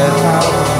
that power.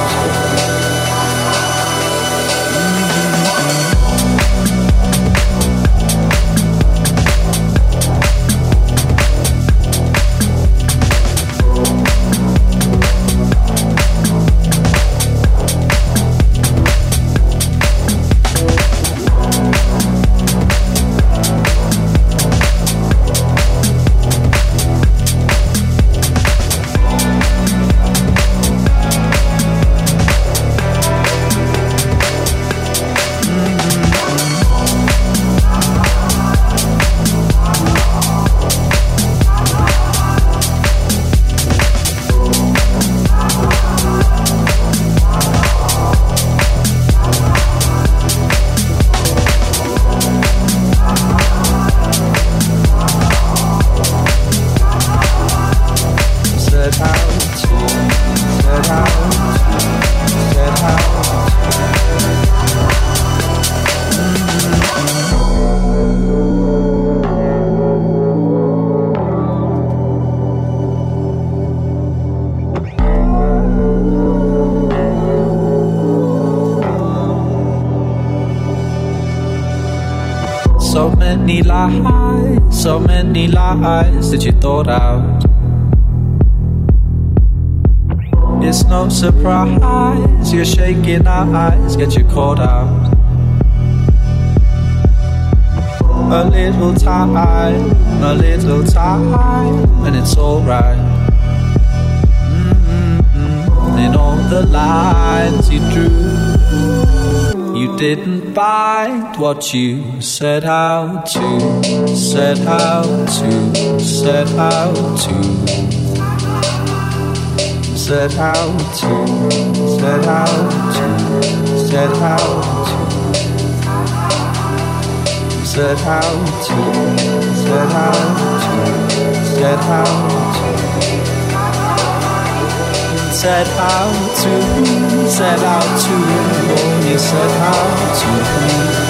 Shaking eyes get you caught out. A little time, a little time, and it's alright. Mm-hmm. In all the lines you drew you didn't find what you set out to, set out to, set out to, set out to, set out to, set out to, set out to, set out to, set out to. Set out to, set out to, oh, you set out to.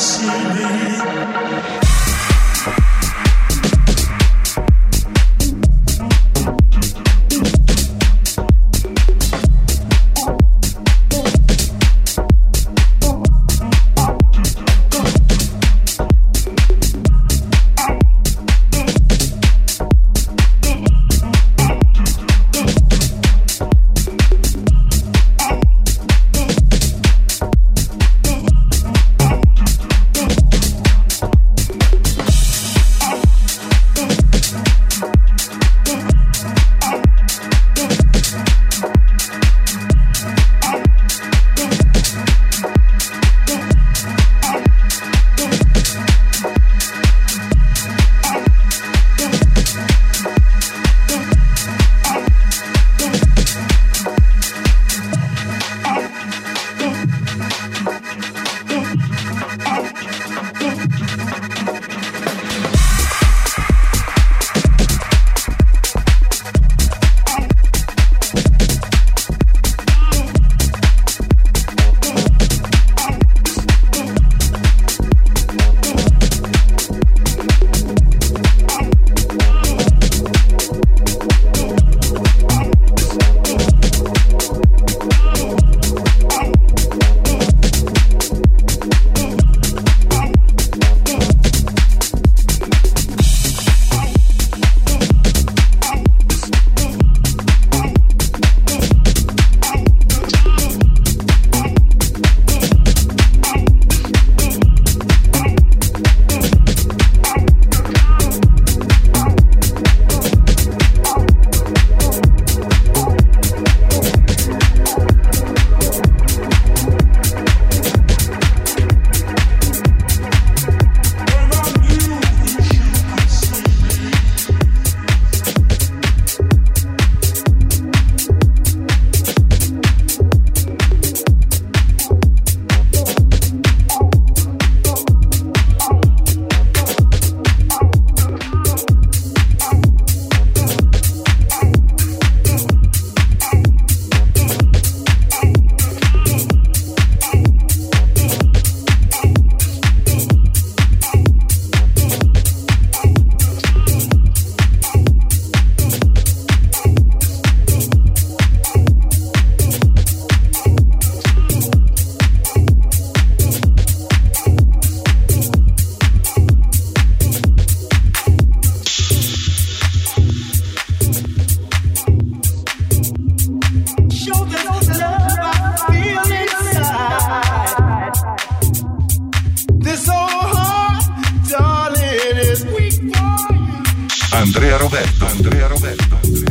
心。Roberto. Andrea Roberto.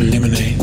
eliminate.